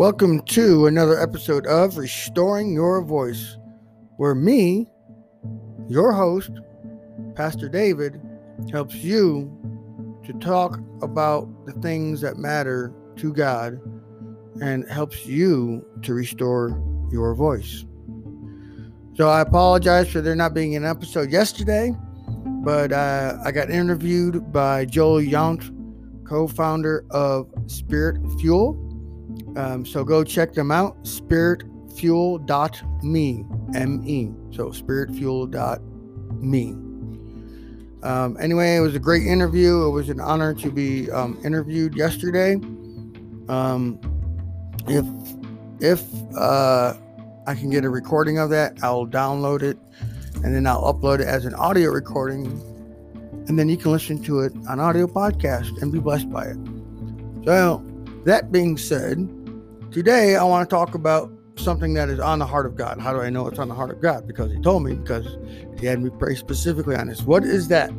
Welcome to another episode of Restoring Your Voice, where me, your host, Pastor David, helps you to talk about the things that matter to God and helps you to restore your voice. So I apologize for there not being an episode yesterday, but uh, I got interviewed by Joel Yount, co founder of Spirit Fuel. Um, so go check them out, spiritfuel.me, M-E. So spiritfuel.me. Um, anyway, it was a great interview. It was an honor to be um, interviewed yesterday. Um, if if uh, I can get a recording of that, I'll download it and then I'll upload it as an audio recording. And then you can listen to it on audio podcast and be blessed by it. So, that being said, today I want to talk about something that is on the heart of God. How do I know it's on the heart of God? Because He told me, because He had me pray specifically on this. What is that?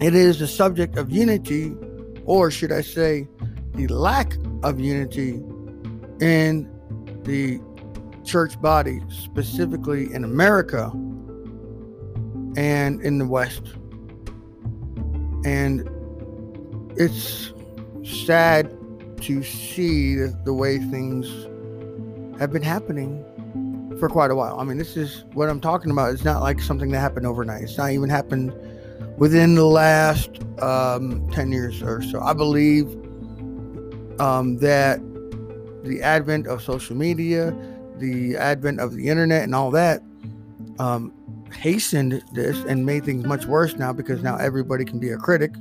It is the subject of unity, or should I say, the lack of unity in the church body, specifically in America and in the West. And it's sad to see the, way things have been happening for quite a while. I mean, this is what I'm talking about. It's not like something that happened overnight. It's not even happened within the last um, 10 years or so. I believe um, that the advent of social media, the advent of the internet, and all that um, hastened this and made things much worse now because now everybody can be a critic.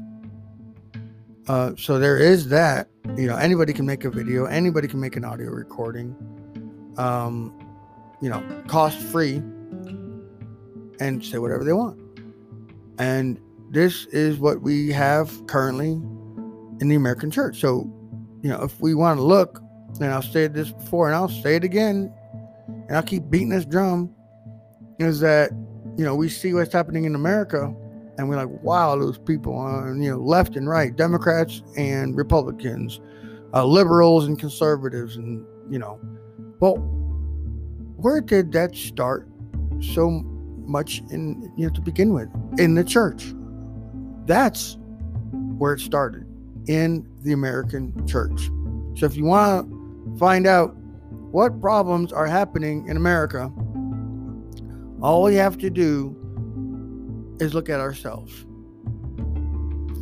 Uh, so there is that. You know, anybody can make a video, anybody can make an audio recording, um, you know, cost free, and say whatever they want. And this is what we have currently in the American church. So, you know, if we want to look, and I'll say this before and I'll say it again, and I'll keep beating this drum, is that, you know, we see what's happening in America and we're like, wow, those people on, you know, left and right, Democrats and Republicans, uh, liberals and conservatives, and, you know, well, where did that start so much in, you know, to begin with? In the church. That's where it started in the American church. So if you want to find out what problems are happening in America, all we have to do is look at ourselves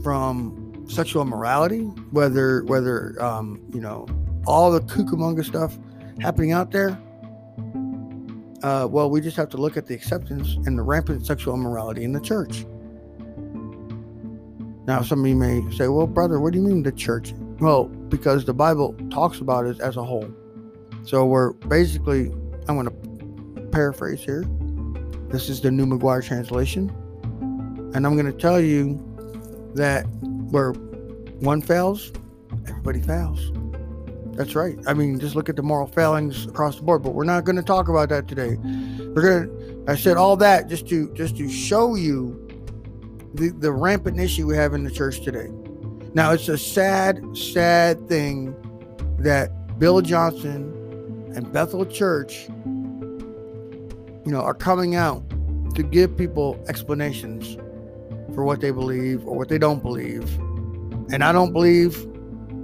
from sexual morality, whether whether um, you know all the cucamonga stuff happening out there. Uh, well, we just have to look at the acceptance and the rampant sexual immorality in the church. Now, some of you may say, "Well, brother, what do you mean the church?" Well, because the Bible talks about it as a whole. So we're basically, I'm going to paraphrase here. This is the New McGuire translation. And I'm going to tell you that where one fails, everybody fails. That's right. I mean, just look at the moral failings across the board, but we're not going to talk about that today. We're going to I said all that just to just to show you the, the rampant issue we have in the church today. Now, it's a sad, sad thing that Bill Johnson and Bethel Church, you know, are coming out to give people explanations for what they believe or what they don't believe. And I don't believe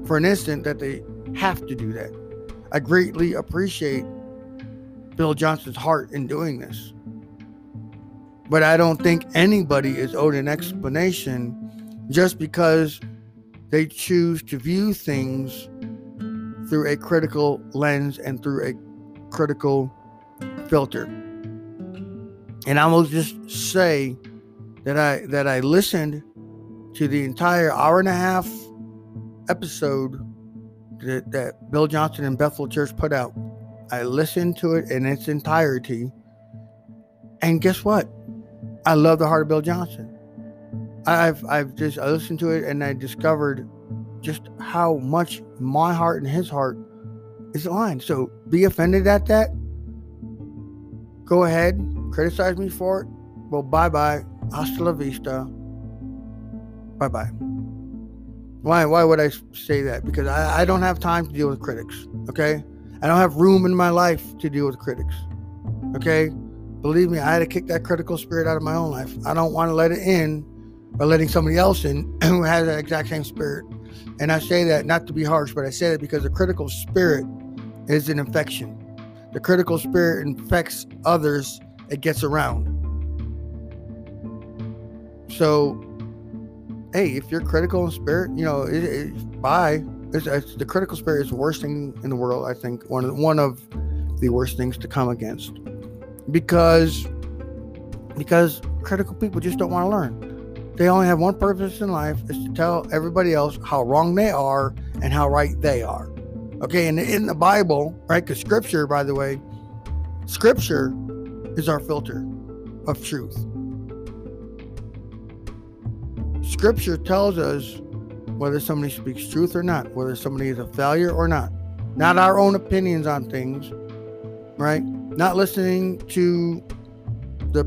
for an instant that they have to do that. I greatly appreciate Bill Johnson's heart in doing this. But I don't think anybody is owed an explanation just because they choose to view things through a critical lens and through a critical filter. And I will just say that I that I listened to the entire hour and a half episode that, that Bill Johnson and Bethel Church put out. I listened to it in its entirety. And guess what? I love the heart of Bill Johnson. I've I've just I listened to it and I discovered just how much my heart and his heart is aligned. So be offended at that. Go ahead, criticize me for it. Well, bye bye. Hasta la vista. Bye bye. Why? Why would I say that? Because I, I don't have time to deal with critics. Okay, I don't have room in my life to deal with critics. Okay, believe me, I had to kick that critical spirit out of my own life. I don't want to let it in by letting somebody else in who has that exact same spirit. And I say that not to be harsh, but I say that because the critical spirit is an infection. The critical spirit infects others, it gets around. So, hey, if you're critical in spirit, you know, it, it, bye. It's, it's, the critical spirit is the worst thing in the world. I think one of one of the worst things to come against, because because critical people just don't want to learn. They only have one purpose in life is to tell everybody else how wrong they are and how right they are. Okay, and in the Bible, right? Because Scripture, by the way, Scripture is our filter of truth. Scripture tells us whether somebody speaks truth or not, whether somebody is a failure or not. Not our own opinions on things, right? Not listening to the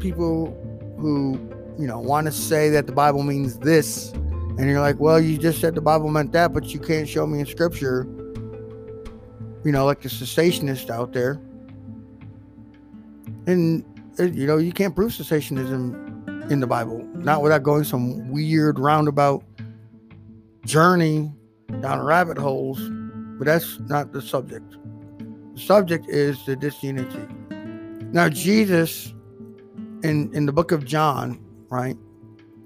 people who, you know, want to say that the Bible means this. And you're like, well, you just said the Bible meant that, but you can't show me in Scripture you know, like the cessationist out there. And, uh, you know, you can't prove cessationism in the Bible, not without going some weird roundabout journey down rabbit holes. But that's not the subject. The subject is the disunity. Now, Jesus, in, in the book of John, right?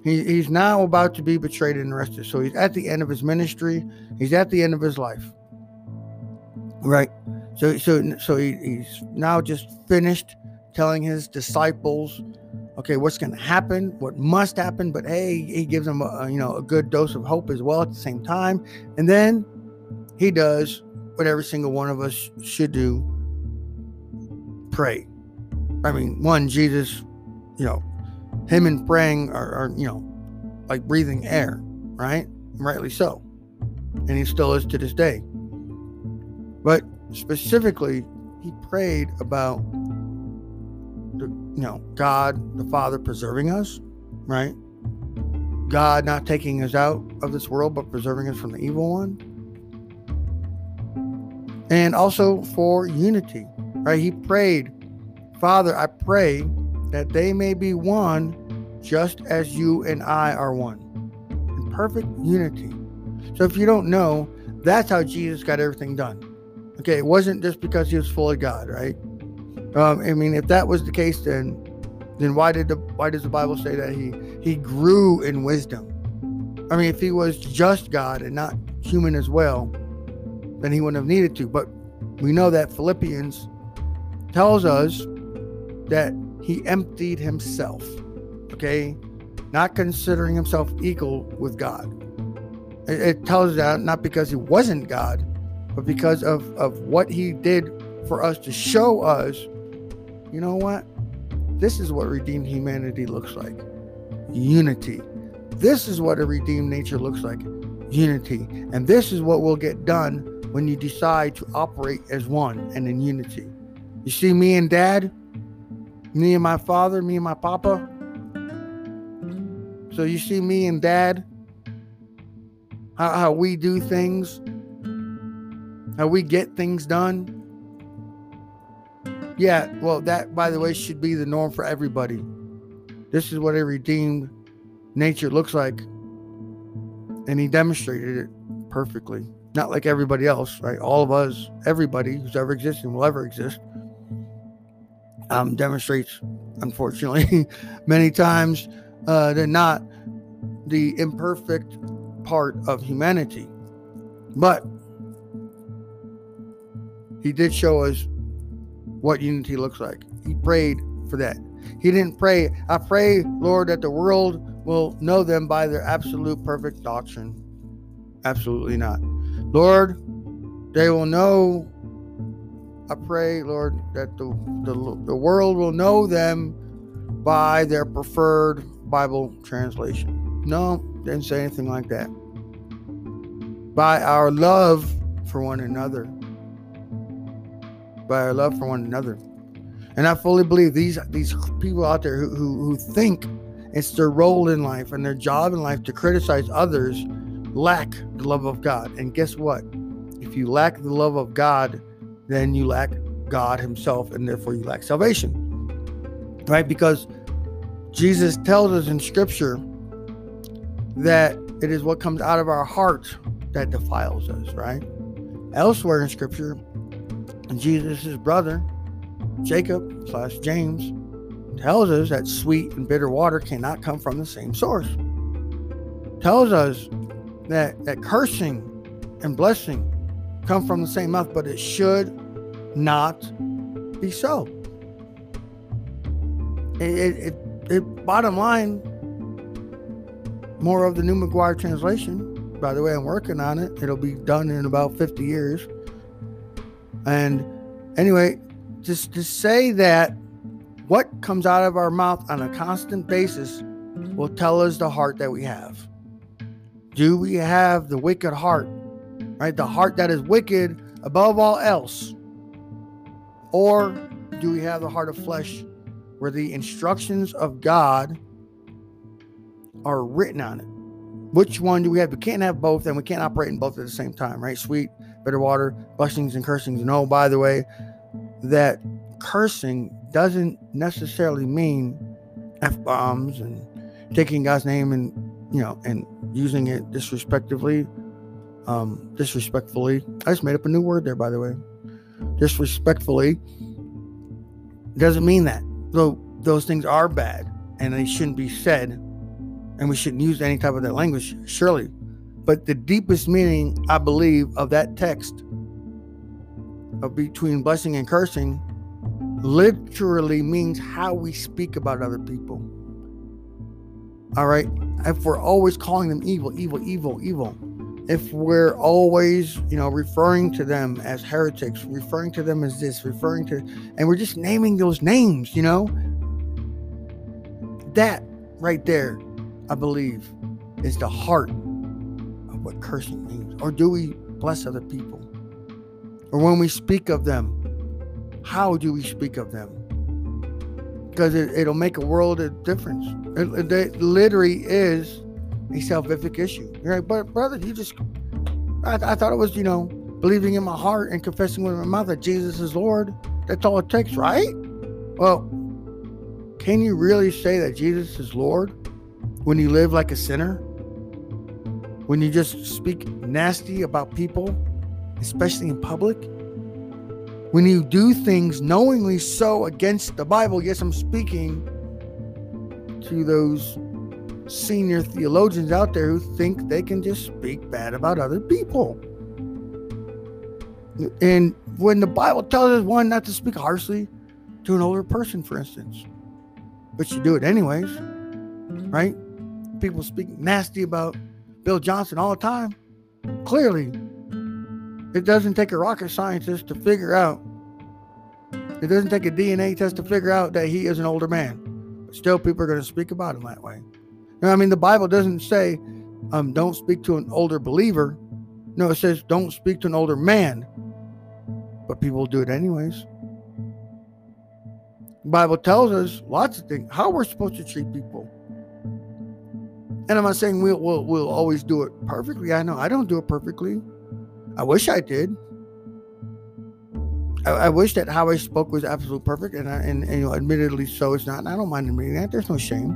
He, he's now about to be betrayed and arrested. So he's at the end of his ministry, he's at the end of his life. Right. So so so he, he's now just finished telling his disciples, okay, what's going to happen, what must happen. But hey, he gives them a, you know a good dose of hope as well at the same time, and then he does what every single one of us should do: pray. I mean, one Jesus, you know, him and praying are, are you know like breathing air, right? Rightly so, and he still is to this day. But specifically, he prayed about you know, God the Father preserving us, right? God not taking us out of this world, but preserving us from the evil one. And also for unity, right? He prayed, Father, I pray that they may be one just as you and I are one in perfect unity. So if you don't know, that's how Jesus got everything done. Okay, it wasn't just because he was fully God, right? Um, I mean, if that was the case, then then why did the why does the Bible say that he he grew in wisdom? I mean, if he was just God and not human as well, then he wouldn't have needed to. But we know that Philippians tells us that he emptied himself. Okay, not considering himself equal with God. It, it tells that not because he wasn't God, but because of, of what he did for us to show us, you know what? This is what redeemed humanity looks like unity. This is what a redeemed nature looks like unity. And this is what will get done when you decide to operate as one and in unity. You see, me and dad, me and my father, me and my papa. So you see, me and dad, how, how we do things how we get things done. Yeah, well, that, by the way, should be the norm for everybody. This is what a redeemed nature looks like. And he demonstrated it perfectly. Not like everybody else, right? All of us, everybody who's ever existed and will ever exist, um, demonstrates, unfortunately, many times uh, than not, the imperfect part of humanity. But he did show us what unity looks like. He prayed for that. He didn't pray, I pray, Lord, that the world will know them by their absolute perfect doctrine. Absolutely not. Lord, they will know. I pray, Lord, that the, the, the world will know them by their preferred Bible translation. No, didn't say anything like that. By our love for one another by our love for one another. And I fully believe these these people out there who, who, who think it's their role in life and their job in life to criticize others lack the love of God. And guess what? If you lack the love of God, then you lack God Himself, and therefore you lack salvation. Right? Because Jesus tells us in Scripture that it is what comes out of our heart that defiles us, right? Elsewhere in Scripture, Jesus' brother, Jacob slash James, tells us that sweet and bitter water cannot come from the same source. Tells us that, that cursing and blessing come from the same mouth, but it should not be so. It, it, it, it bottom line, more of the New McGuire translation. By the way, I'm working on it. It'll be done in about 50 years. And anyway, just to say that what comes out of our mouth on a constant basis will tell us the heart that we have. Do we have the wicked heart? Right? The heart that is wicked above all else. Or do we have the heart of flesh where the instructions of God are written on it? Which one do we have? We can't have both, and we can't operate in both at the same time, right? Sweet, bitter water, blessings and cursings. And oh, by the way, that cursing doesn't necessarily mean f bombs and taking God's name and you know and using it disrespectively, um, disrespectfully. I just made up a new word there, by the way. Disrespectfully doesn't mean that. Though those things are bad and they shouldn't be said, and we shouldn't use any type of that language, surely. But the deepest meaning, I believe, of that text of between blessing and cursing literally means how we speak about other people. All right. If we're always calling them evil, evil, evil, evil, if we're always, you know, referring to them as heretics, referring to them as this, referring to, and we're just naming those names, you know, that right there, I believe, is the heart what cursing means. Or do we bless other people? Or when we speak of them, how do we speak of them? Because it, will make a world of difference. It, it, literally is a salvific issue. You're like, but brother, you just, I, I thought it was, you know, believing in my heart and confessing with my mouth that Jesus is Lord. That's all it takes, right? Well, can you really say that Jesus is Lord when you live like a sinner? When you just speak nasty about people, especially in public? when you do things knowingly so against the Bible, yes, I'm speaking to those senior theologians out there who think they can just speak bad about other people. And when the Bible tells us one not to speak harshly to an older person, for instance, but you do it anyways, right? People speak nasty about Bill Johnson all the time. Clearly, it doesn't take a rocket scientist to figure out. It doesn't take a DNA test to figure out that he is an older man. But still, people are going to speak about him that way. Know, I mean, the Bible doesn't say, um, don't speak to an older believer. No, it says, don't speak to an older man. But people do it anyways. The Bible tells us lots of things, how we're supposed to treat people. And I'm not saying we'll, we'll, we'll always do it perfectly. I know I don't do it perfectly. I wish I did. I, I, wish that how I spoke was absolutely perfect, and, I, and, and you know, admittedly, so it's not. And I don't mind admitting that. There's no shame.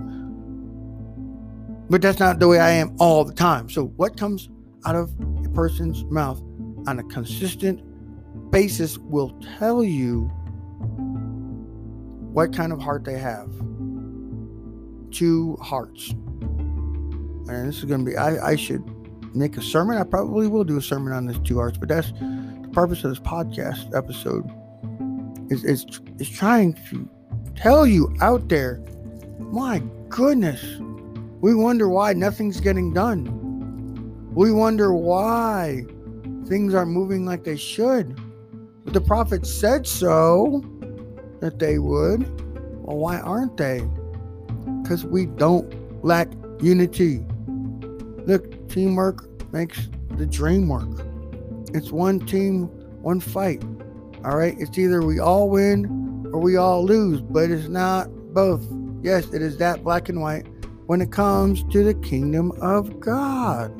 But that's not the way I am all the time. So, what comes out of a person's mouth on a consistent basis will tell you what kind of heart they have. Two hearts. And this is going to be, I, I should make a sermon. I probably will do a sermon on this two hearts, but that's the purpose of this podcast episode is, is, is trying to tell you out there, my goodness, we wonder why nothing's getting done. We wonder why things aren't moving like they should. But the prophet said so that they would. Well, why aren't they? Because we don't lack unity. Look, teamwork makes the dream work. It's one team, one fight. All right. It's either we all win or we all lose, but it's not both. Yes, it is that black and white when it comes to the kingdom of God.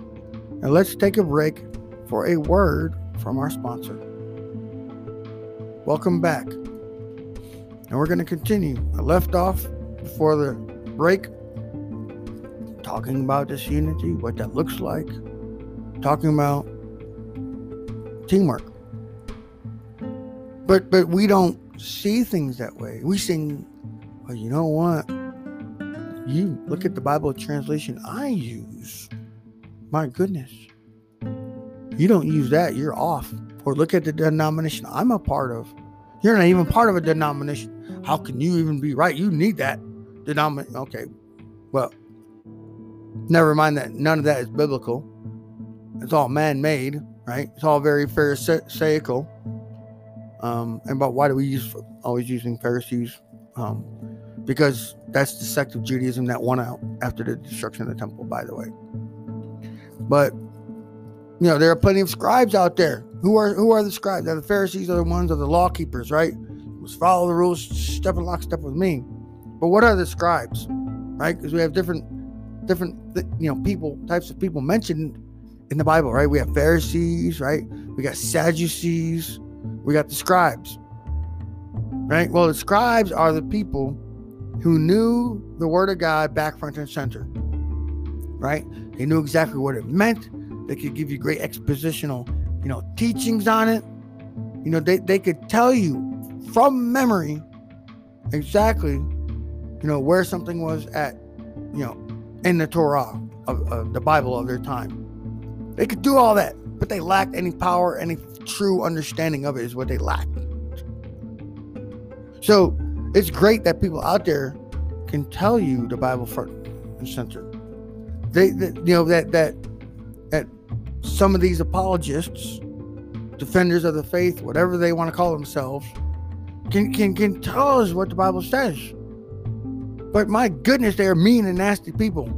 And let's take a break for a word from our sponsor. Welcome back. And we're going to continue. I left off before the break talking about this unity, what that looks like, talking about teamwork. But but we don't see things that way. We sing, well, you know what? You look at the Bible translation I use. My goodness. You don't use that, you're off. Or look at the denomination I'm a part of. You're not even part of a denomination. How can you even be right? You need that denomination. Okay. Well, never mind that none of that is biblical. It's all man made, right? It's all very pharisaical. Um, and but why do we use always using Pharisees? Um, because that's the sect of Judaism that won out after the destruction of the temple, by the way. But you know, there are plenty of scribes out there. Who are who are the scribes? They're the Pharisees are the ones are the law keepers, right? Must follow the rules, step in lockstep with me. But what are the scribes? Right? Because we have different different you know people types of people mentioned in the Bible, right? We have Pharisees, right? We got Sadducees, we got the scribes. Right? Well, the scribes are the people who knew the word of God back front and center. Right? They knew exactly what it meant. They could give you great expositional, you know, teachings on it. You know, they, they could tell you from memory exactly, you know, where something was at, you know, in the Torah of, of the Bible of their time. They could do all that, but they lacked any power, any true understanding of it is what they lacked. So it's great that people out there can tell you the Bible front and center. They, they you know that that that some of these apologists, defenders of the faith, whatever they want to call themselves, can can can tell us what the Bible says. But my goodness, they are mean and nasty people.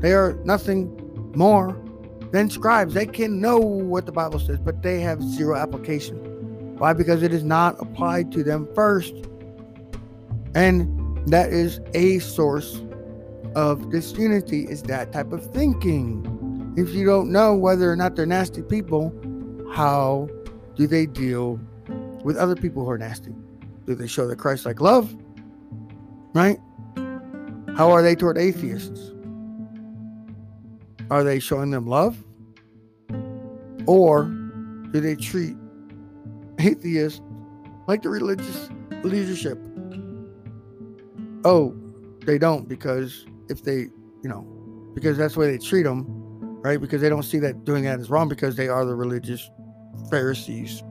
They are nothing more than scribes. They can know what the Bible says, but they have zero application. Why? Because it is not applied to them first. And that is a source of disunity, is that type of thinking. If you don't know whether or not they're nasty people, how do they deal with other people who are nasty? Do they show the Christ like love? Right? How are they toward atheists? Are they showing them love? Or do they treat atheists like the religious leadership? Oh, they don't because if they, you know, because that's the way they treat them, right? Because they don't see that doing that is wrong because they are the religious Pharisees.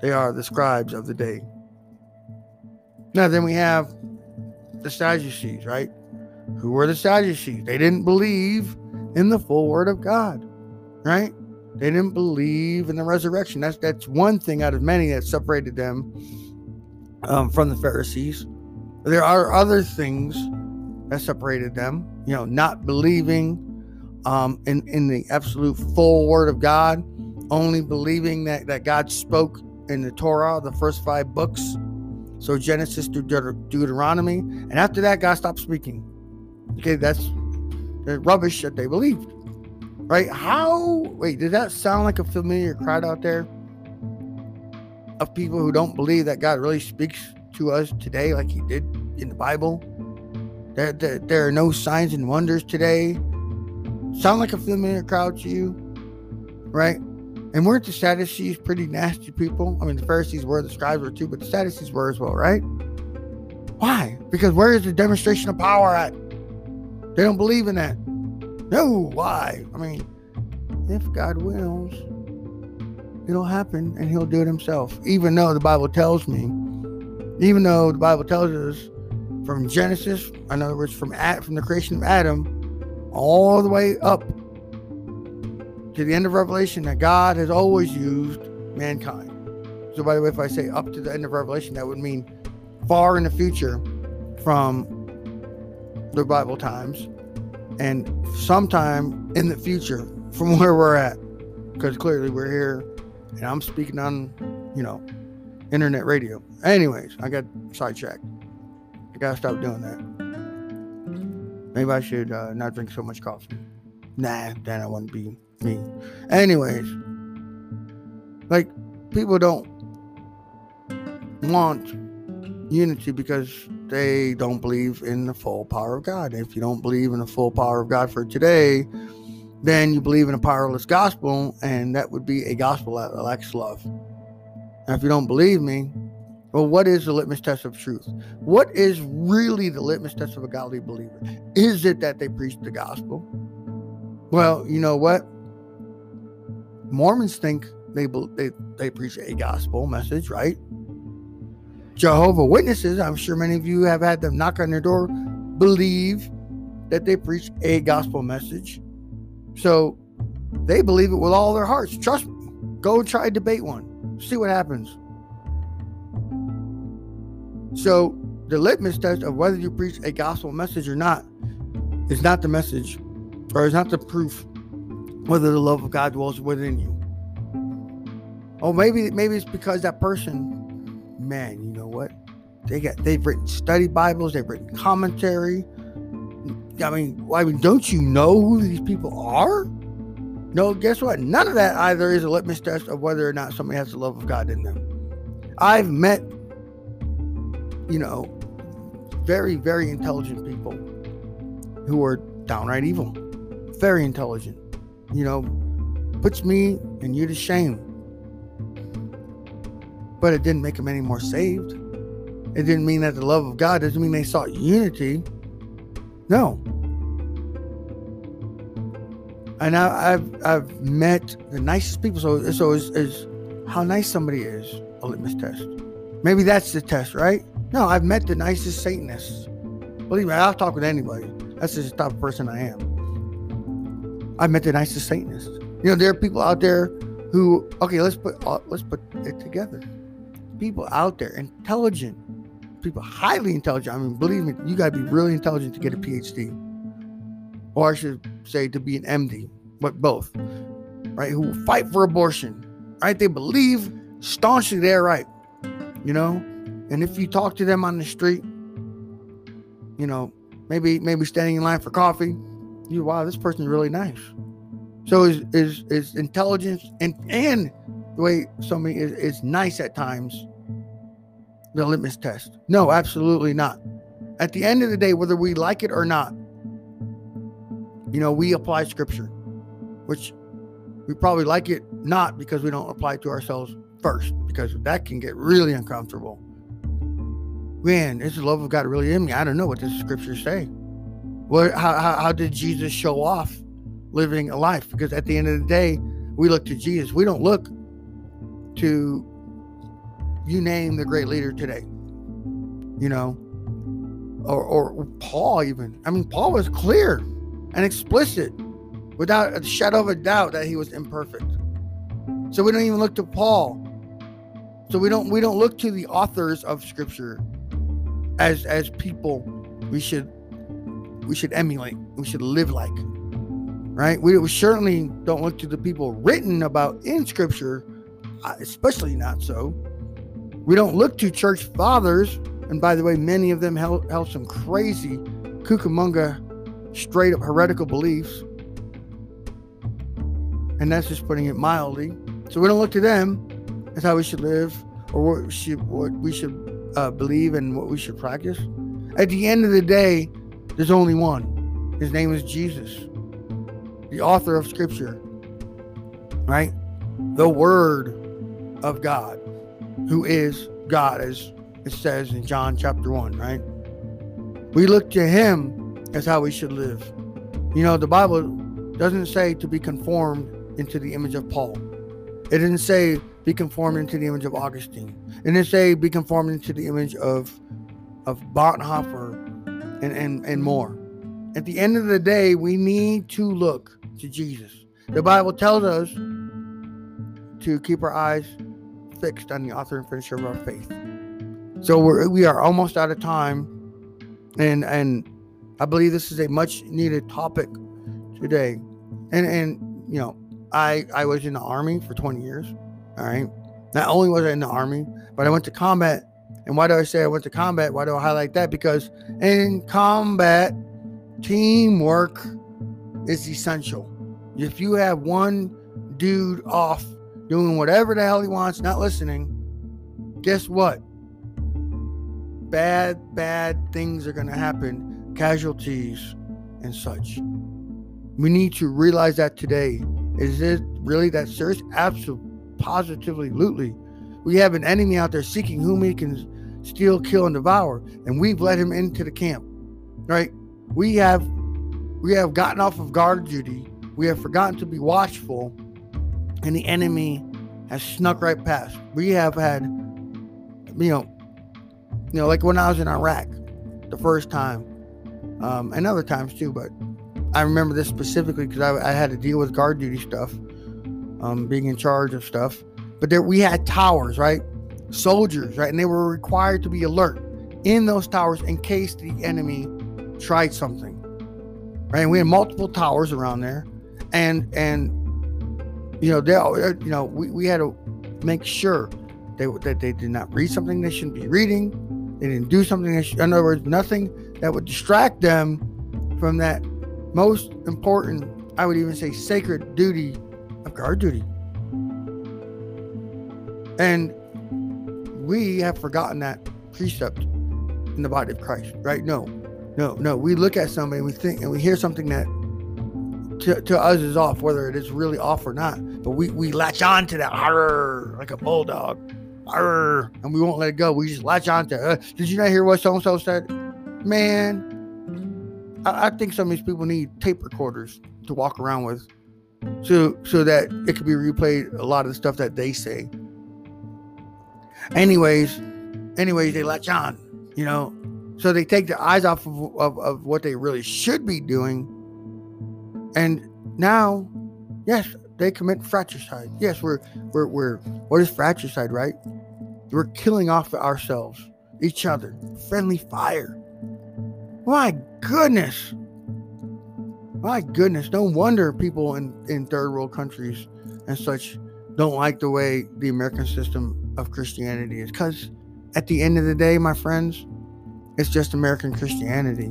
They are the scribes of the day. Now, then we have the Sadducees, right? Who were the Sadducees? They didn't believe in the full word of God, right? They didn't believe in the resurrection. That's that's one thing out of many that separated them um, from the Pharisees. There are other things that separated them. You know, not believing um, in in the absolute full word of God, only believing that that God spoke in the Torah, the first five books. So Genesis to Deut- Deuteronomy, and after that, God stopped speaking. Okay, that's the rubbish that they believed. Right? How? Wait, did that sound like a familiar crowd out there of people who don't believe that God really speaks to us today like He did in the Bible? There, there are no signs and wonders today. Sound like a familiar crowd to you? Right? And weren't the Sadducees pretty nasty people? I mean, the Pharisees were, the scribes were too, but the Sadducees were as well, right? Why? Because where is the demonstration of power at? They don't believe in that. No, why? I mean, if God wills, it'll happen and he'll do it himself. Even though the Bible tells me, even though the Bible tells us from Genesis, in other words, from from the creation of Adam, all the way up to the end of Revelation, that God has always used mankind. So, by the way, if I say up to the end of Revelation, that would mean far in the future from the Bible times and sometime in the future from where we're at. Because clearly we're here and I'm speaking on, you know, internet radio. Anyways, I got sidetracked. I gotta stop doing that. Maybe I should uh, not drink so much coffee. Nah, then I wouldn't be me. Anyways, like people don't want unity because they don't believe in the full power of God. If you don't believe in the full power of God for today, then you believe in a powerless gospel, and that would be a gospel that lacks love. Now, if you don't believe me, well, what is the litmus test of truth? What is really the litmus test of a godly believer? Is it that they preach the gospel? Well, you know what? Mormons think they they they preach a gospel message, right? Jehovah Witnesses, I'm sure many of you have had them knock on your door, believe that they preach a gospel message. So they believe it with all their hearts. Trust me. Go try to debate one. See what happens. So the litmus test of whether you preach a gospel message or not is not the message, or is not the proof whether the love of God dwells within you. Oh, maybe maybe it's because that person, man, you know what? They got they've written study Bibles, they've written commentary. I mean, I mean, don't you know who these people are? No, guess what? None of that either is a litmus test of whether or not somebody has the love of God in them. I've met you know, very, very intelligent people who are downright evil. Very intelligent. You know, puts me and you to shame. But it didn't make them any more saved. It didn't mean that the love of God doesn't mean they sought unity. No. And I, have I've met the nicest people. So so is, is how nice somebody is a litmus test. Maybe that's the test, right? No, I've met the nicest Satanists. Believe me, I'll talk with anybody. That's just the type of person I am. I've met the nicest Satanists. You know, there are people out there who, okay, let's put uh, let's put it together. People out there, intelligent, people highly intelligent. I mean, believe me, you got to be really intelligent to get a PhD, or I should say, to be an MD, but both, right? Who fight for abortion, right? They believe staunchly they're right, you know and if you talk to them on the street, you know, maybe maybe standing in line for coffee, you wow, this person's really nice. So is is is intelligence and and the way somebody is, is nice at times the litmus test? No, absolutely not. At the end of the day, whether we like it or not, you know, we apply scripture, which we probably like it not because we don't apply it to ourselves first, because that can get really uncomfortable man, is the love of God really in me? I don't know what the scriptures say. What, how, how, how did Jesus show off living a life? Because at the end of the day, we look to Jesus. We don't look to you name the great leader today, you know, or, or Paul even. I mean, Paul was clear and explicit without a shadow of a doubt that he was imperfect. So we don't even look to Paul. So we don't we don't look to the authors of scripture as as people we should we should emulate we should live like right? We, certainly don't look to the people written about in scripture uh, especially not so. We don't look to church fathers and by the way many of them held, held some crazy cucamonga straight up heretical beliefs. And that's just putting it mildly. So we don't look to them as how we should live or what, should, what we should uh, believe and what we should practice. At the end of the day, there's only one. His name is Jesus, the author of Scripture, right? The Word of God, who is God, as it says in John chapter 1, right? We look to Him as how we should live. You know, the Bible doesn't say to be conformed into the image of Paul, it didn't say be conformed into the image of Augustine. And then say be conformed into the image of of Bonhoeffer and, and, and more. At the end of the day, we need to look to Jesus. The Bible tells us to keep our eyes fixed on the author and finisher of our faith. So we're, we are almost out of time. And and I believe this is a much needed topic today. And and you know, I I was in the army for 20 years. All right. Not only was I in the army, but I went to combat. And why do I say I went to combat? Why do I highlight that? Because in combat, teamwork is essential. If you have one dude off doing whatever the hell he wants, not listening, guess what? Bad, bad things are going to happen, casualties and such. We need to realize that today. Is it really that serious? Absolutely, positively, absolutely. We have an enemy out there seeking whom he can steal, kill, and devour, and we've let him into the camp. Right? We have we have gotten off of guard duty. We have forgotten to be watchful, and the enemy has snuck right past. We have had, you know, you know, like when I was in Iraq the first time, um, and other times too, but I remember this specifically because I, I, had to deal with guard duty stuff, um, being in charge of stuff. But there, we had towers, right? Soldiers, right? And they were required to be alert in those towers in case the enemy tried something, right? And we had multiple towers around there, and and you know they, you know, we, we had to make sure they, that they did not read something they shouldn't be reading. They didn't do something. They should, in other words, nothing that would distract them from that most important, I would even say sacred duty of guard duty. And we have forgotten that precept in the body of Christ, right? No, no, no. We look at somebody and we think and we hear something that to, to us is off, whether it is really off or not. But we, we latch on to that horror like a bulldog. Arr, and we won't let it go. We just latch on to. Uh, did you not hear what so and so said? Man, I, I think some of these people need tape recorders to walk around with, so so that it could be replayed. A lot of the stuff that they say. Anyways, anyways, they latch on, you know. So they take their eyes off of, of, of what they really should be doing. And now, yes, they commit fratricide. Yes, we're we're we're what is fratricide, right? We're killing off ourselves, each other. Friendly fire. My goodness. My goodness. No wonder people in, in third world countries and such don't like the way the American system of Christianity is. Because at the end of the day, my friends, it's just American Christianity,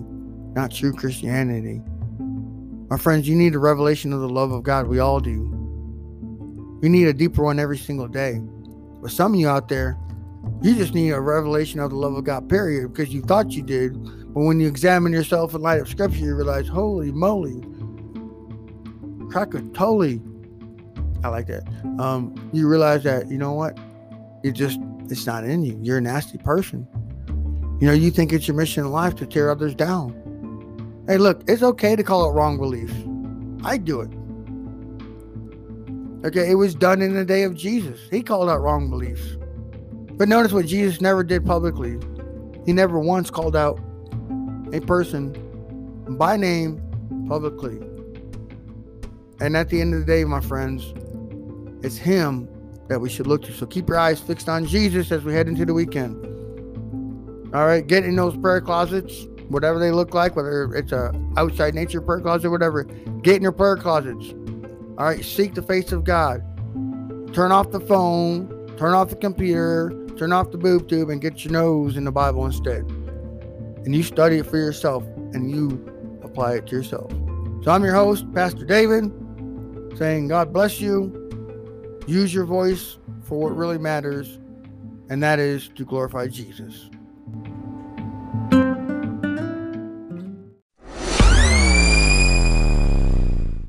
not true Christianity. My friends, you need a revelation of the love of God. We all do. We need a deeper one every single day. But some of you out there, you just need a revelation of the love of God, period, because you thought you did. But when you examine yourself in light of scripture, you realize, holy moly, totally. I like that. Um, you realize that, you know what? It just, it's not in you. You're a nasty person. You know, you think it's your mission in life to tear others down. Hey, look, it's okay to call it wrong beliefs. I do it. Okay, it was done in the day of Jesus. He called out wrong beliefs. But notice what Jesus never did publicly. He never once called out a person by name publicly. And at the end of the day, my friends, it's Him that we should look to. So keep your eyes fixed on Jesus as we head into the weekend. All right, get in those prayer closets, whatever they look like, whether it's a outside nature prayer closet or whatever. Get in your prayer closets. All right, seek the face of God. Turn off the phone, turn off the computer, Turn off the boob tube and get your nose in the Bible instead. And you study it for yourself and you apply it to yourself. So I'm your host, Pastor David, saying God bless you. Use your voice for what really matters, and that is to glorify Jesus.